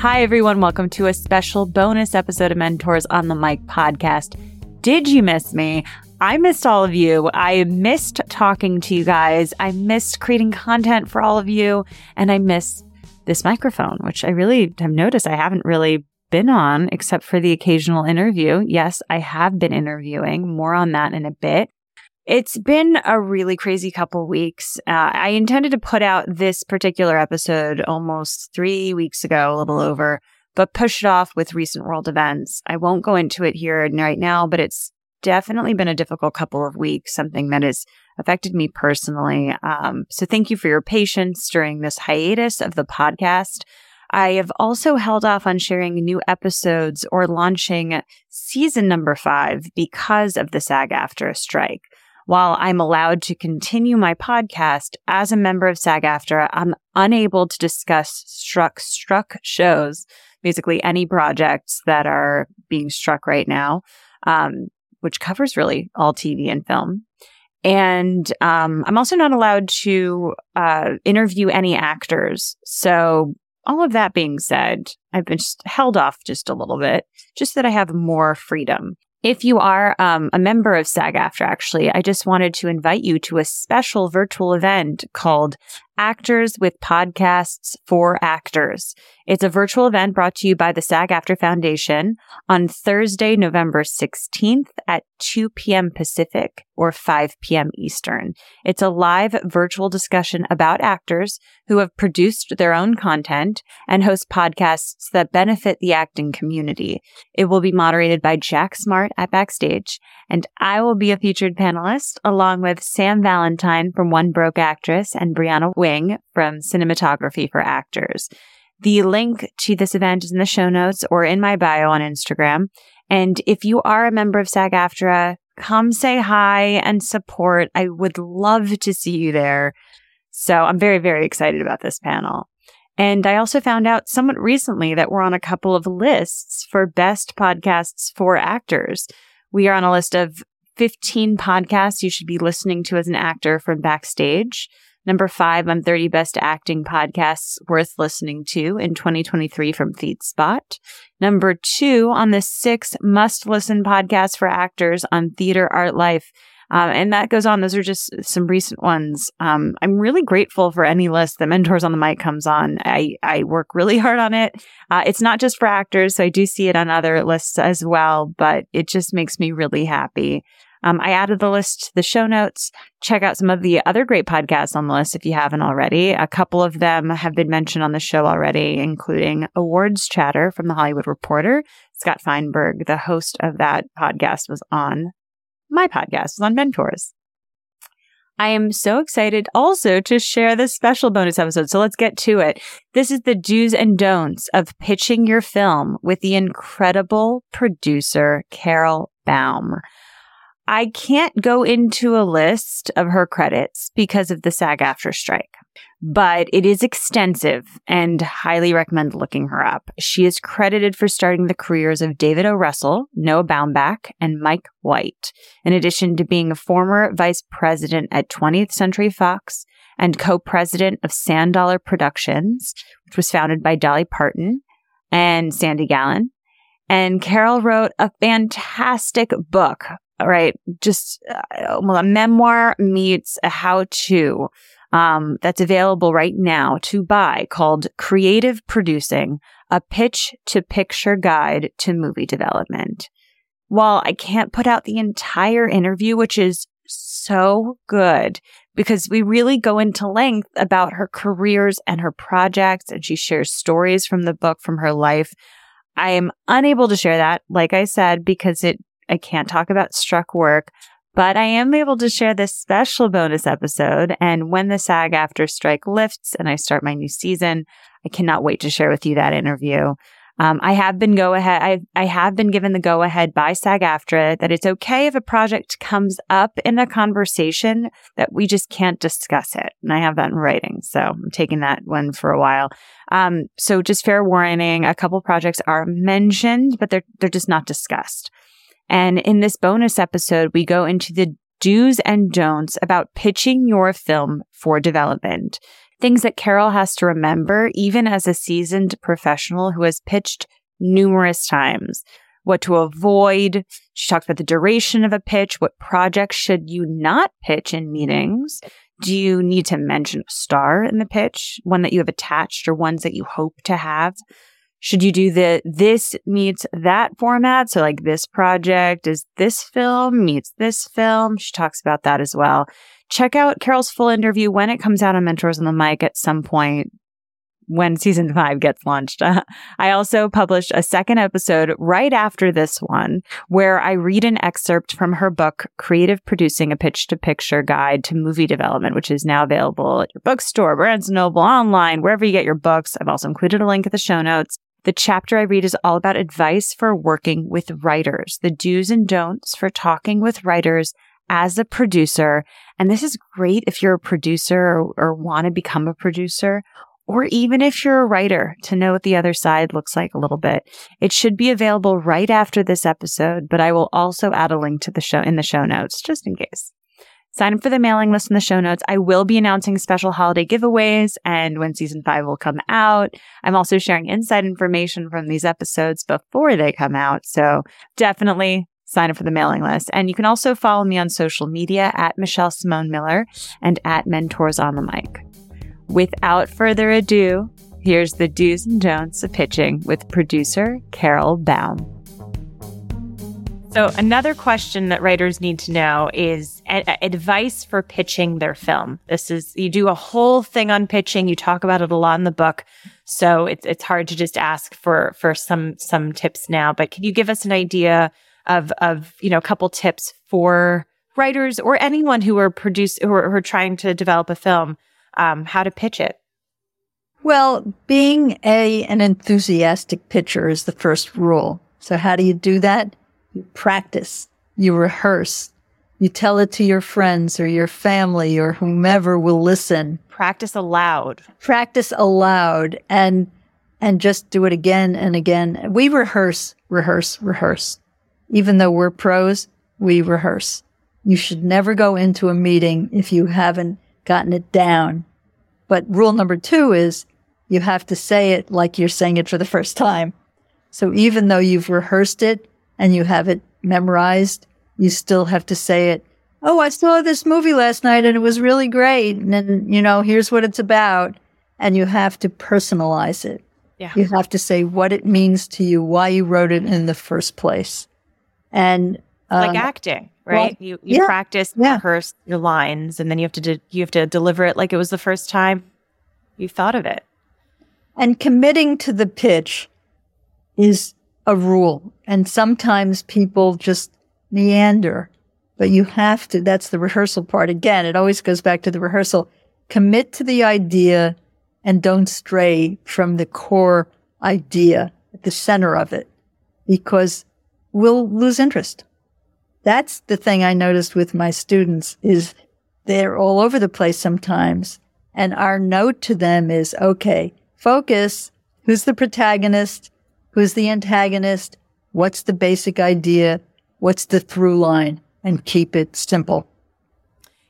Hi, everyone. Welcome to a special bonus episode of Mentors on the Mic podcast. Did you miss me? I missed all of you. I missed talking to you guys. I missed creating content for all of you. And I miss this microphone, which I really have noticed I haven't really been on except for the occasional interview. Yes, I have been interviewing. More on that in a bit. It's been a really crazy couple weeks. Uh, I intended to put out this particular episode almost three weeks ago, a little over, but pushed it off with recent world events. I won't go into it here right now, but it's definitely been a difficult couple of weeks, something that has affected me personally. Um, so thank you for your patience during this hiatus of the podcast. I have also held off on sharing new episodes or launching season number five because of the SAG AFTRA strike. While I'm allowed to continue my podcast as a member of SAG AFTRA, I'm unable to discuss struck struck shows, basically any projects that are being struck right now, um, which covers really all TV and film. And um, I'm also not allowed to uh, interview any actors. So, all of that being said, I've been held off just a little bit, just that I have more freedom. If you are um, a member of SAG AFTRA, actually, I just wanted to invite you to a special virtual event called Actors with Podcasts for Actors. It's a virtual event brought to you by the SAG AFTRA Foundation on Thursday, November 16th at 2 p.m. Pacific or 5 p.m. Eastern. It's a live virtual discussion about actors who have produced their own content and host podcasts that benefit the acting community. It will be moderated by Jack Smart at Backstage, and I will be a featured panelist along with Sam Valentine from One Broke Actress and Brianna Wing from Cinematography for Actors. The link to this event is in the show notes or in my bio on Instagram. And if you are a member of SAG AFTRA, come say hi and support. I would love to see you there. So I'm very, very excited about this panel. And I also found out somewhat recently that we're on a couple of lists for best podcasts for actors. We are on a list of 15 podcasts you should be listening to as an actor from backstage. Number five on 30 best acting podcasts worth listening to in 2023 from FeedSpot. Number two on the six must listen podcasts for actors on Theater Art Life. Um, and that goes on. Those are just some recent ones. Um, I'm really grateful for any list that Mentors on the Mic comes on. I, I work really hard on it. Uh, it's not just for actors, so I do see it on other lists as well, but it just makes me really happy. Um, I added the list to the show notes. Check out some of the other great podcasts on the list if you haven't already. A couple of them have been mentioned on the show already, including Awards Chatter from the Hollywood Reporter. Scott Feinberg, the host of that podcast, was on my podcast, was on Mentors. I am so excited also to share this special bonus episode. So let's get to it. This is the do's and don'ts of pitching your film with the incredible producer, Carol Baum. I can't go into a list of her credits because of the SAG AFTRA strike, but it is extensive and highly recommend looking her up. She is credited for starting the careers of David O. Russell, Noah Baumbach, and Mike White, in addition to being a former vice president at 20th Century Fox and co-president of Sandollar Productions, which was founded by Dolly Parton and Sandy Gallin. And Carol wrote a fantastic book right? Just uh, well, a memoir meets a how to um, that's available right now to buy called Creative Producing, a pitch to picture guide to movie development. While I can't put out the entire interview, which is so good because we really go into length about her careers and her projects, and she shares stories from the book from her life. I am unable to share that, like I said, because it I can't talk about struck work, but I am able to share this special bonus episode. And when the SAG AFTRA strike lifts and I start my new season, I cannot wait to share with you that interview. Um, I have been go ahead. I I have been given the go ahead by SAG AFTRA that it's okay if a project comes up in a conversation that we just can't discuss it, and I have that in writing. So I'm taking that one for a while. Um, so just fair warning: a couple projects are mentioned, but they're they're just not discussed. And in this bonus episode, we go into the do's and don'ts about pitching your film for development. things that Carol has to remember, even as a seasoned professional who has pitched numerous times. What to avoid. She talks about the duration of a pitch. What projects should you not pitch in meetings? Do you need to mention a star in the pitch, one that you have attached or ones that you hope to have? Should you do the this meets that format? So like this project is this film meets this film. She talks about that as well. Check out Carol's full interview when it comes out on Mentors on the Mic at some point when season five gets launched. I also published a second episode right after this one where I read an excerpt from her book, Creative Producing a Pitch to Picture Guide to Movie Development, which is now available at your bookstore, Barnes Noble, online, wherever you get your books. I've also included a link at the show notes. The chapter I read is all about advice for working with writers, the do's and don'ts for talking with writers as a producer. And this is great if you're a producer or, or want to become a producer, or even if you're a writer to know what the other side looks like a little bit. It should be available right after this episode, but I will also add a link to the show in the show notes just in case. Sign up for the mailing list in the show notes. I will be announcing special holiday giveaways and when season five will come out. I'm also sharing inside information from these episodes before they come out. So definitely sign up for the mailing list. And you can also follow me on social media at Michelle Simone Miller and at Mentors on the Mic. Without further ado, here's the do's and don'ts of pitching with producer Carol Baum. So, another question that writers need to know is a- advice for pitching their film. This is, you do a whole thing on pitching. You talk about it a lot in the book. So it's, it's hard to just ask for, for some, some tips now, but can you give us an idea of, of, you know, a couple tips for writers or anyone who are produce, who are, who are trying to develop a film, um, how to pitch it? Well, being a, an enthusiastic pitcher is the first rule. So how do you do that? You practice, you rehearse, you tell it to your friends or your family or whomever will listen. Practice aloud. Practice aloud and and just do it again and again. We rehearse, rehearse, rehearse. Even though we're pros, we rehearse. You should never go into a meeting if you haven't gotten it down. But rule number two is you have to say it like you're saying it for the first time. So even though you've rehearsed it, and you have it memorized, you still have to say it. Oh, I saw this movie last night and it was really great. And then, you know, here's what it's about. And you have to personalize it. Yeah. You have to say what it means to you, why you wrote it in the first place. And um, like acting, right? Well, you you yeah, practice, yeah. rehearse your lines, and then you have to de- you have to deliver it like it was the first time you thought of it. And committing to the pitch is a rule. And sometimes people just meander, but you have to, that's the rehearsal part. Again, it always goes back to the rehearsal. Commit to the idea and don't stray from the core idea at the center of it because we'll lose interest. That's the thing I noticed with my students is they're all over the place sometimes. And our note to them is, okay, focus. Who's the protagonist? Who's the antagonist? What's the basic idea? What's the through line? And keep it simple.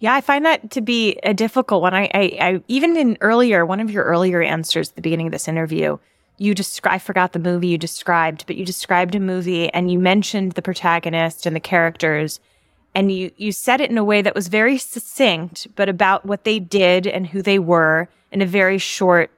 Yeah, I find that to be a difficult one. I, I, I even in earlier, one of your earlier answers at the beginning of this interview, you described, I forgot the movie you described, but you described a movie and you mentioned the protagonist and the characters and you, you said it in a way that was very succinct, but about what they did and who they were in a very short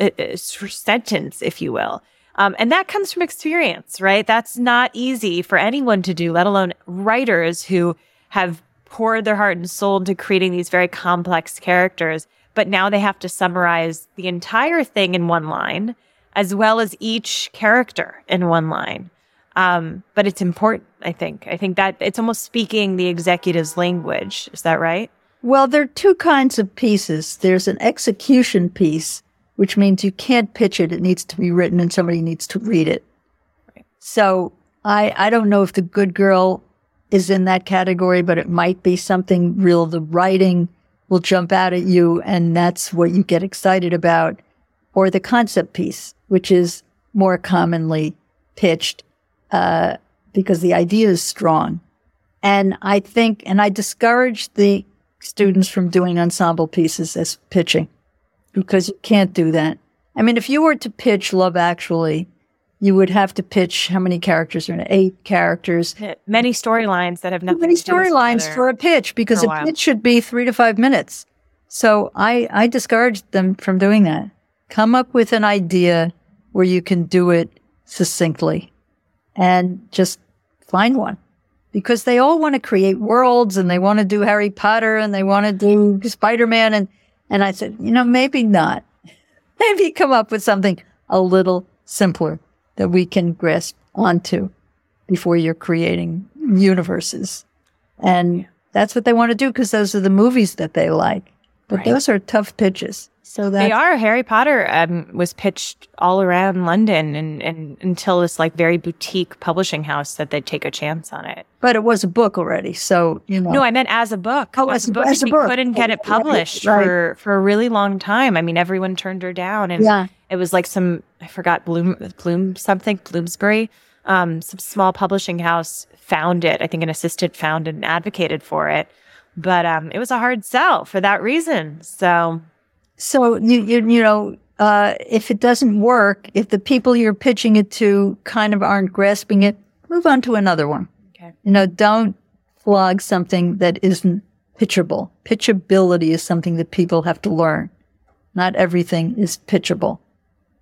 uh, uh sentence, if you will. Um, and that comes from experience, right? That's not easy for anyone to do, let alone writers who have poured their heart and soul into creating these very complex characters. But now they have to summarize the entire thing in one line, as well as each character in one line. Um, but it's important, I think. I think that it's almost speaking the executive's language. Is that right? Well, there are two kinds of pieces. There's an execution piece, which means you can't pitch it. It needs to be written and somebody needs to read it. So I, I don't know if the good girl is in that category, but it might be something real. The writing will jump out at you and that's what you get excited about. Or the concept piece, which is more commonly pitched, uh, because the idea is strong. And I think, and I discourage the students from doing ensemble pieces as pitching because you can't do that. I mean, if you were to pitch Love Actually, you would have to pitch how many characters are in it? Eight characters. Many storylines that have nothing. Many storylines for a pitch because a, a pitch should be three to five minutes. So I I discouraged them from doing that. Come up with an idea where you can do it succinctly, and just find one because they all want to create worlds and they want to do Harry Potter and they want to do Spider Man and and I said, you know, maybe not. Maybe come up with something a little simpler that we can grasp onto before you're creating universes. And that's what they want to do because those are the movies that they like. But right. those are tough pitches. So they are. Harry Potter um, was pitched all around London, and, and until this like very boutique publishing house that they'd take a chance on it. But it was a book already, so you know. No, I meant as a book. Oh, as, as a book, as a book. couldn't get it published right, for for a really long time. I mean, everyone turned her down, and yeah. it was like some I forgot Bloom Bloom something Bloomsbury, um, some small publishing house found it. I think an assistant found and advocated for it, but um, it was a hard sell for that reason. So so you you, you know, uh, if it doesn't work, if the people you're pitching it to kind of aren't grasping it, move on to another one. Okay. You know, don't flog something that isn't pitchable. Pitchability is something that people have to learn. Not everything is pitchable.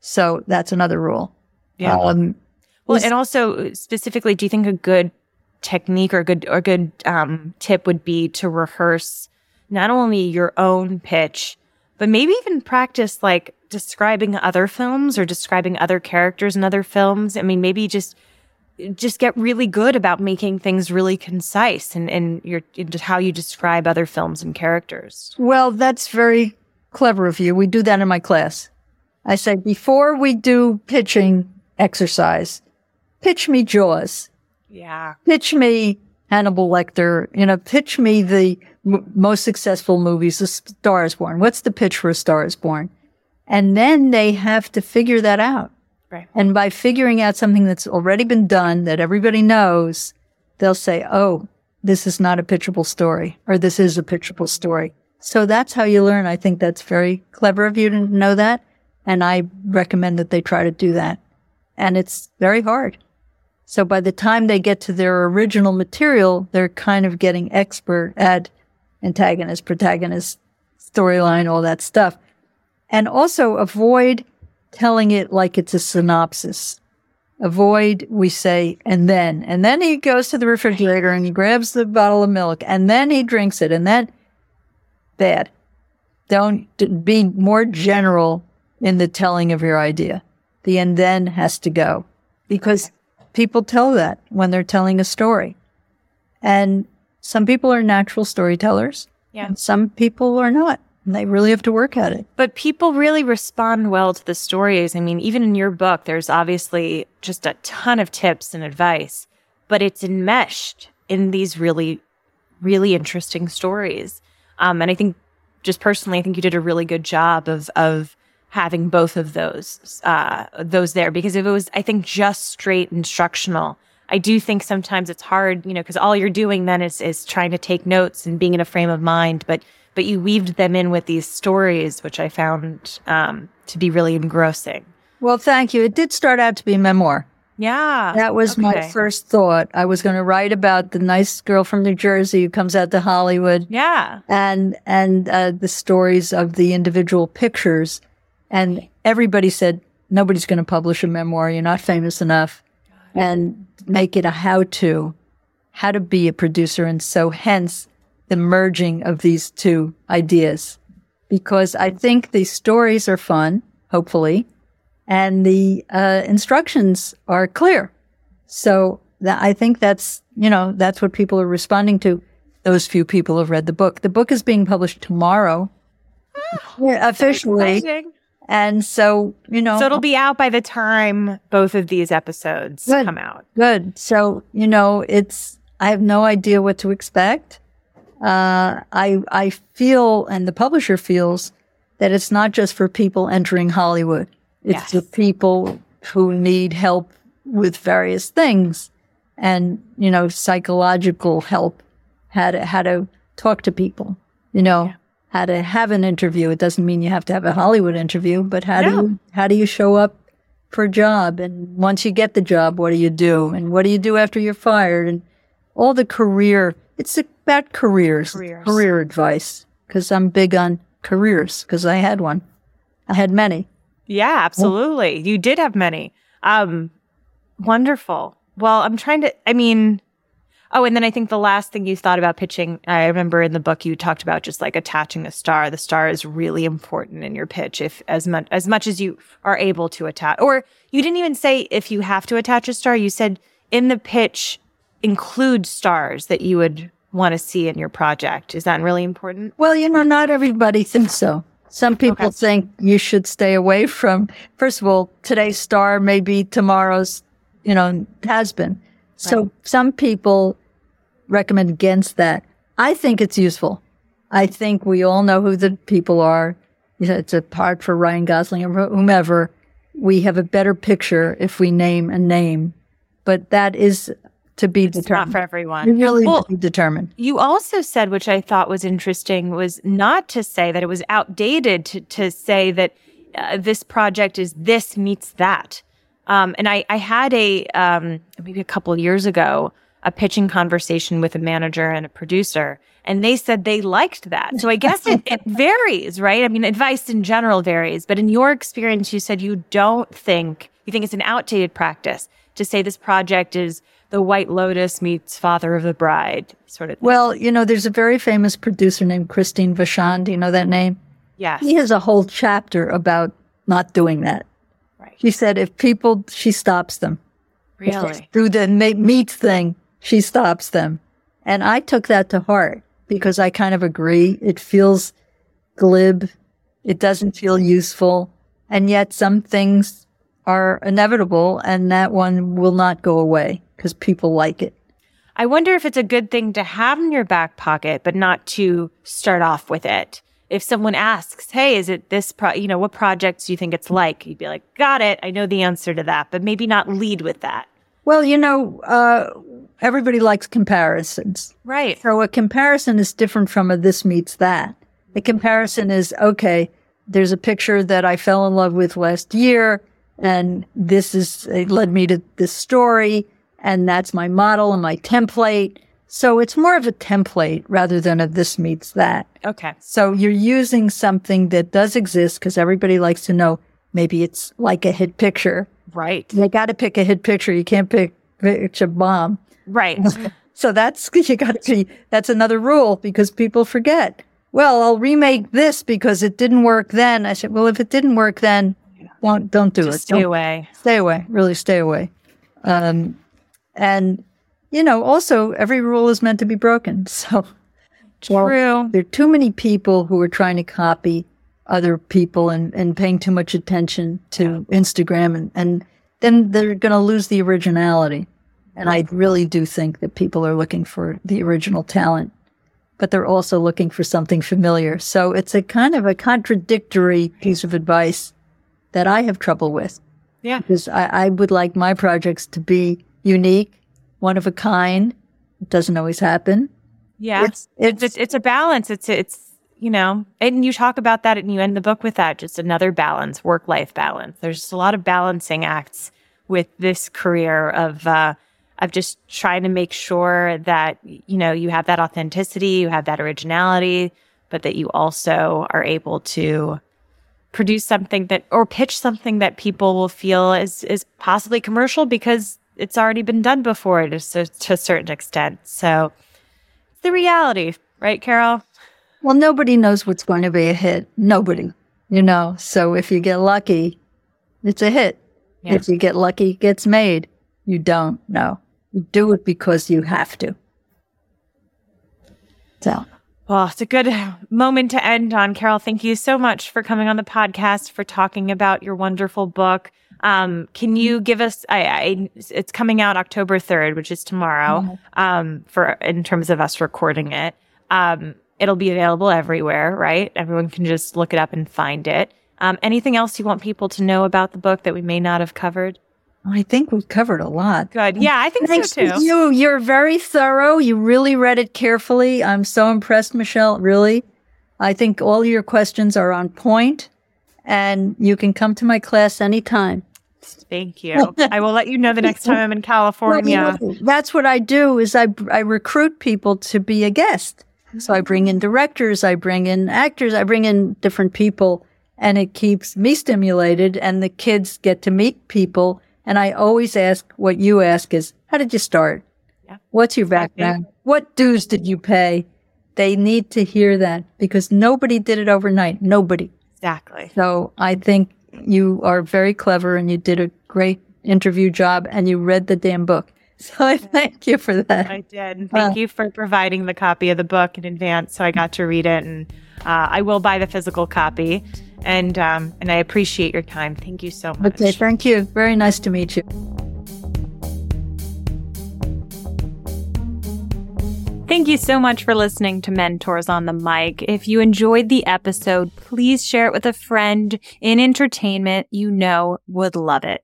So that's another rule. Yeah. Um, well, and also specifically, do you think a good technique or good or good um, tip would be to rehearse not only your own pitch but maybe even practice like describing other films or describing other characters in other films. I mean, maybe just just get really good about making things really concise and, and your into how you describe other films and characters. Well, that's very clever of you. We do that in my class. I say before we do pitching exercise, pitch me Jaws. Yeah. Pitch me Hannibal Lecter. You know, pitch me the m- most successful movies, The Star is Born. What's the pitch for A Star is Born? And then they have to figure that out. Right. And by figuring out something that's already been done that everybody knows, they'll say, oh, this is not a pitchable story, or this is a pitchable story. So that's how you learn. I think that's very clever of you to know that. And I recommend that they try to do that. And it's very hard. So by the time they get to their original material, they're kind of getting expert at antagonist, protagonist, storyline, all that stuff. And also avoid telling it like it's a synopsis. Avoid, we say, and then. And then he goes to the refrigerator and he grabs the bottle of milk and then he drinks it and then bad. Don't be more general in the telling of your idea. The and then has to go because people tell that when they're telling a story. And some people are natural storytellers. Yeah. And some people are not. And they really have to work at it. But people really respond well to the stories. I mean, even in your book, there's obviously just a ton of tips and advice, but it's enmeshed in these really, really interesting stories. Um, and I think, just personally, I think you did a really good job of of having both of those uh, those there because if it was, I think, just straight instructional, I do think sometimes it's hard, you know, because all you're doing then is is trying to take notes and being in a frame of mind, but but you weaved them in with these stories, which I found um, to be really engrossing. Well, thank you. It did start out to be a memoir. Yeah, that was okay. my first thought. I was going to write about the nice girl from New Jersey who comes out to Hollywood. Yeah, and and uh, the stories of the individual pictures, and everybody said nobody's going to publish a memoir. You're not famous enough and make it a how to, how to be a producer. And so hence the merging of these two ideas. Because I think the stories are fun, hopefully, and the uh, instructions are clear. So that, I think that's, you know, that's what people are responding to. Those few people have read the book. The book is being published tomorrow. yeah, officially. And so, you know. So it'll be out by the time both of these episodes good, come out. Good. So, you know, it's, I have no idea what to expect. Uh, I, I feel, and the publisher feels, that it's not just for people entering Hollywood. It's yes. for people who need help with various things and, you know, psychological help, how to, how to talk to people, you know, yeah how to have an interview. It doesn't mean you have to have a Hollywood interview, but how do you how do you show up for a job? And once you get the job, what do you do? And what do you do after you're fired? And all the career. It's about careers, Careers. career advice. Because I'm big on careers. Because I had one. I had many. Yeah, absolutely. You did have many. Um, wonderful. Well, I'm trying to, I mean, oh, and then I think the last thing you thought about pitching, I remember in the book you talked about just like attaching a star. The star is really important in your pitch if as much as much as you are able to attach or you didn't even say if you have to attach a star, you said in the pitch include stars that you would want to see in your project. Is that really important? Well, you know, not everybody thinks so. Some people Okay. think you should stay away from, first of all, today's star may be tomorrow's, you know, has been. So Right. some people recommend against that. I think it's useful. I think we all know who the people are. It's a part for Ryan Gosling or whomever. We have a better picture if we name a name, but that is to be It's not determined. for everyone. It really Well, to be determined. You also said, which I thought was interesting, was not to say that it was outdated to, to say that uh, this project is this meets that. Um, and I, I had a, um, maybe a couple of years ago, a pitching conversation with a manager and a producer, and they said they liked that. So I guess it, it varies, right? I mean, advice in general varies, but in your experience, you said you don't think, you think it's an outdated practice to say this project is the White Lotus meets Father of the Bride, sort of. thing. Well, you know, there's a very famous producer named Christine Vachon. Do you know that name? yes. He has a whole chapter about not doing that. Right. She said if people, she stops them. Really? Through the meat thing, she stops them. And I took that to heart because I kind of agree. It feels glib. It doesn't feel useful. And yet some things are inevitable and that one will not go away because people like it. I wonder if it's a good thing to have in your back pocket, but not to start off with it. If someone asks, "Hey, is it this pro? You know, what projects do you think it's like?" You'd be like, "Got it. I know the answer to that," but maybe not lead with that. Well, you know, uh, everybody likes comparisons. Right. So a comparison is different from a this meets that. A comparison is okay. There's a picture that I fell in love with last year, and this is it led me to this story, and that's my model and my template. So it's more of a template rather than a this meets that. Okay. So you're using something that does exist because everybody likes to know. Maybe it's like a hit picture. Right. You got to pick a hit picture. You can't pick pitch a bomb. Right. So that's you got to be. That's another rule because people forget. Well, I'll remake this because it didn't work then. I said, well, if it didn't work then, won't don't do Just it. stay Don't- away. Stay away. Really, stay away. Um, and you know, also every rule is meant to be broken. So well, True. there are too many people who are trying to copy other people and, and paying too much attention to Instagram and, and then they're going to lose the originality. And I really do think that people are looking for the original talent, but they're also looking for something familiar. So it's a kind of a contradictory piece of advice that I have trouble with Yeah. because I, I would like my projects to be unique, one of a kind. It doesn't always happen. Yeah. It's- It's, it's- it's a balance. It's it's you know, and you talk about that and you end the book with that. Just another balance, work life balance. There's just a lot of balancing acts with this career of uh, of just trying to make sure that you know you have that authenticity, you have that originality, but that you also are able to produce something that or pitch something that people will feel is is possibly commercial because it's already been done before to, to a certain extent. So it's the reality, right, Carol? Well, nobody knows what's going to be a hit. Nobody, you know. So if you get lucky, it's a hit. Yeah. If you get lucky, it gets made. You don't know. Do it because you have to. So, Well, it's a good moment to end on. Carol, thank you so much for coming on the podcast, for talking about your wonderful book. Um, can you give us? I, I, it's coming out October third, which is tomorrow. Um, for in terms of us recording it, um, it'll be available everywhere, right? Everyone can just look it up and find it. Um, anything else you want people to know about the book that we may not have covered? I think we've covered a lot. Good. Yeah, I think Thanks so to too. you. You're very thorough. You really read it carefully. I'm so impressed, Michelle. Really. I think all your questions are on point and you can come to my class anytime. Thank you. I will let you know the next time I'm in California. Well, that's what I do is I, I recruit people to be a guest. So I bring in directors, I bring in actors, I bring in different people and it keeps me stimulated and the kids get to meet people. And I always ask what you ask is, how did you start? Yeah. What's your background? What dues did you pay? They need to hear that because nobody did it overnight. Nobody. Exactly. So I think you are very clever and you did a great interview job and you read the damn book. So I thank you for that. I did. Thank uh, you for providing the copy of the book in advance so I got to read it. And uh, I will buy the physical copy. And, um, and I appreciate your time. Thank you so much. Okay. Thank you. Very nice to meet you. Thank you so much for listening to Mentors on the Mic. If you enjoyed the episode, please share it with a friend in entertainment you know would love it.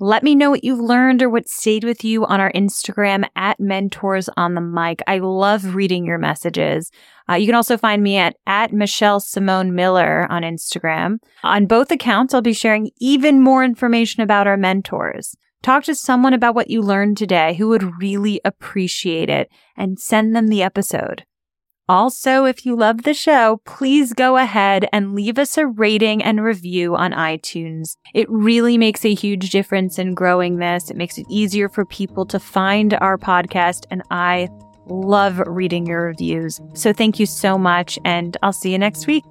Let me know what you've learned or what stayed with you on our Instagram at Mentors on the Mic. I love reading your messages. Uh, you can also find me at, at Michelle Simone Miller on Instagram. On both accounts, I'll be sharing even more information about our mentors. Talk to someone about what you learned today who would really appreciate it and send them the episode. Also, if you love the show, please go ahead and leave us a rating and review on iTunes. It really makes a huge difference in growing this. It makes it easier for people to find our podcast, and I love reading your reviews. So thank you so much, and I'll see you next week.